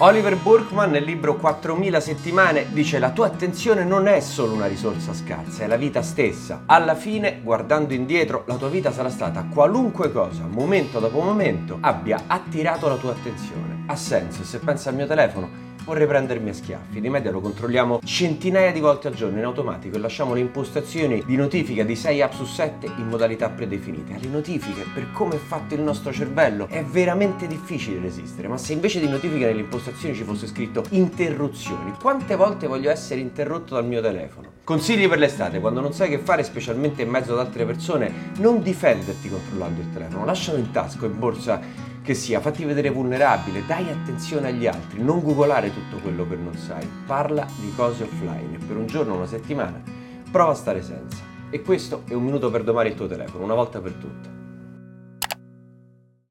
Oliver Burkman nel libro 4000 settimane dice la tua attenzione non è solo una risorsa scarsa, è la vita stessa. Alla fine, guardando indietro, la tua vita sarà stata qualunque cosa, momento dopo momento, abbia attirato la tua attenzione. Ha senso, se pensi al mio telefono, vorrei prendermi a schiaffi. Di media lo controlliamo centinaia di volte al giorno in automatico e lasciamo le impostazioni di notifica di 6 app su 7 in modalità predefinite. Alle notifiche, per come è fatto il nostro cervello, è veramente difficile resistere, ma se invece di notifiche nelle impostazioni ci fosse scritto interruzioni, quante volte voglio essere interrotto dal mio telefono? Consigli per l'estate, quando non sai che fare, specialmente in mezzo ad altre persone, non difenderti controllando il telefono, lascialo in tasca, in borsa che sia, fatti vedere vulnerabile, dai attenzione agli altri, non googolare tutto quello che non sai, parla di cose offline per un giorno, una settimana, prova a stare senza. E questo è un minuto per domare il tuo telefono, una volta per tutte.